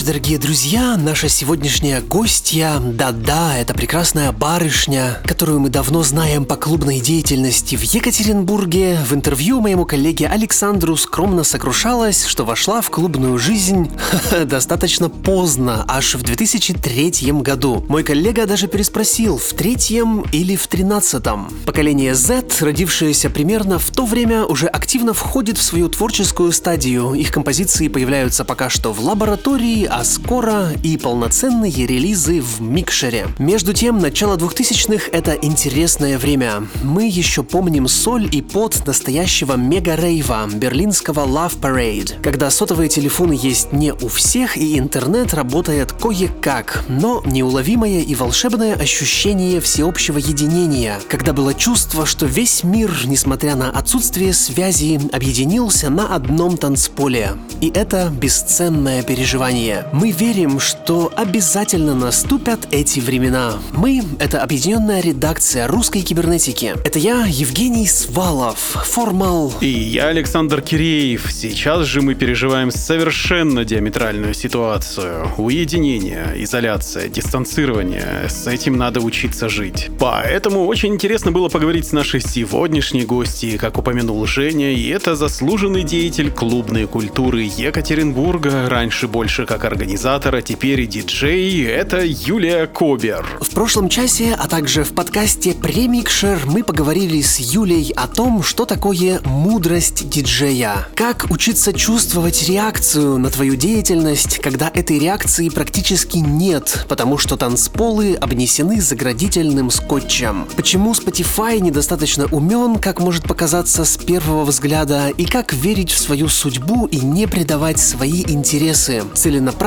Ночи, дорогие друзья! Наша сегодняшняя гостья, да-да, это прекрасная барышня, которую мы давно знаем по клубной деятельности в Екатеринбурге, в интервью моему коллеге Александру скромно сокрушалась, что вошла в клубную жизнь достаточно поздно, аж в 2003 году. Мой коллега даже переспросил, в третьем или в тринадцатом. Поколение Z, родившееся примерно в то время, уже активно входит в свою творческую стадию. Их композиции появляются пока что в лаборатории, а скоро и полноценные релизы в микшере. Между тем, начало 2000-х — это интересное время. Мы еще помним соль и пот настоящего мега-рейва, берлинского Love Parade, когда сотовые телефоны есть не у всех и интернет работает кое-как, но неуловимое и волшебное ощущение всеобщего единения, когда было чувство, что весь мир, несмотря на отсутствие связи, объединился на одном танцполе. И это бесценное переживание. Мы верим, что обязательно наступят эти времена. Мы — это объединенная редакция русской кибернетики. Это я, Евгений Свалов, формал. И я, Александр Киреев. Сейчас же мы переживаем совершенно диаметральную ситуацию. Уединение, изоляция, дистанцирование. С этим надо учиться жить. Поэтому очень интересно было поговорить с нашей сегодняшней гостьей, как упомянул Женя, и это заслуженный деятель клубной культуры Екатеринбурга, раньше больше как организатор, а теперь и диджей, это Юлия Кобер. В прошлом часе, а также в подкасте Премикшер мы поговорили с Юлей о том, что такое мудрость диджея. Как учиться чувствовать реакцию на твою деятельность, когда этой реакции практически нет, потому что танцполы обнесены заградительным скотчем. Почему Spotify недостаточно умен, как может показаться с первого взгляда, и как верить в свою судьбу и не предавать свои интересы, целенаправленно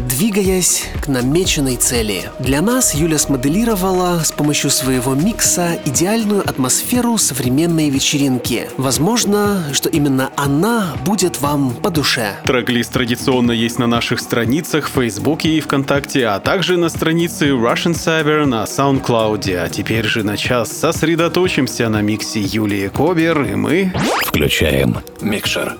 двигаясь к намеченной цели. Для нас Юля смоделировала с помощью своего микса идеальную атмосферу современной вечеринки. Возможно, что именно она будет вам по душе. Трек-лист традиционно есть на наших страницах в Фейсбуке и ВКонтакте, а также на странице Russian Cyber на SoundCloud. А теперь же на час сосредоточимся на миксе Юлии Кобер, и мы... Включаем микшер.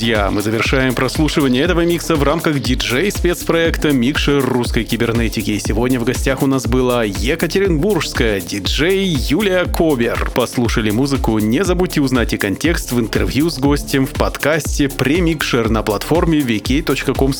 Друзья, мы завершаем прослушивание этого микса в рамках диджей-спецпроекта «Микшер русской кибернетики». Сегодня в гостях у нас была екатеринбургская диджей Юлия Кобер. Послушали музыку, не забудьте узнать и контекст в интервью с гостем в подкасте «Премикшер» на платформе vk.com.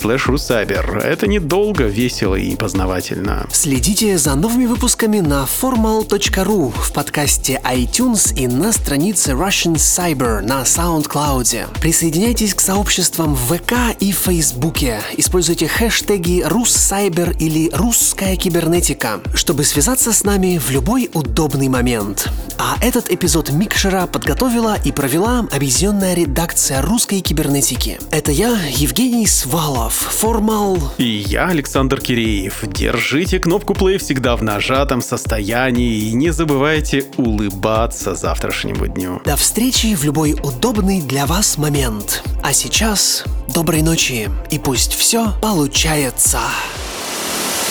Это недолго, весело и познавательно. Следите за новыми выпусками на formal.ru в подкасте iTunes и на странице Russian Cyber на SoundCloud. Присоединяйтесь к сообществам в ВК и Фейсбуке. Используйте хэштеги «Руссайбер» или «Русская кибернетика», чтобы связаться с нами в любой удобный момент. А этот эпизод Микшера подготовила и провела объединенная редакция русской кибернетики. Это я, Евгений Свалов, Формал... И я, Александр Киреев. Держите кнопку play всегда в нажатом состоянии и не забывайте улыбаться завтрашнему дню. До встречи в любой удобный для вас момент. А сейчас доброй ночи и пусть все получается.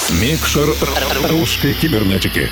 Микшер русской кибернетики.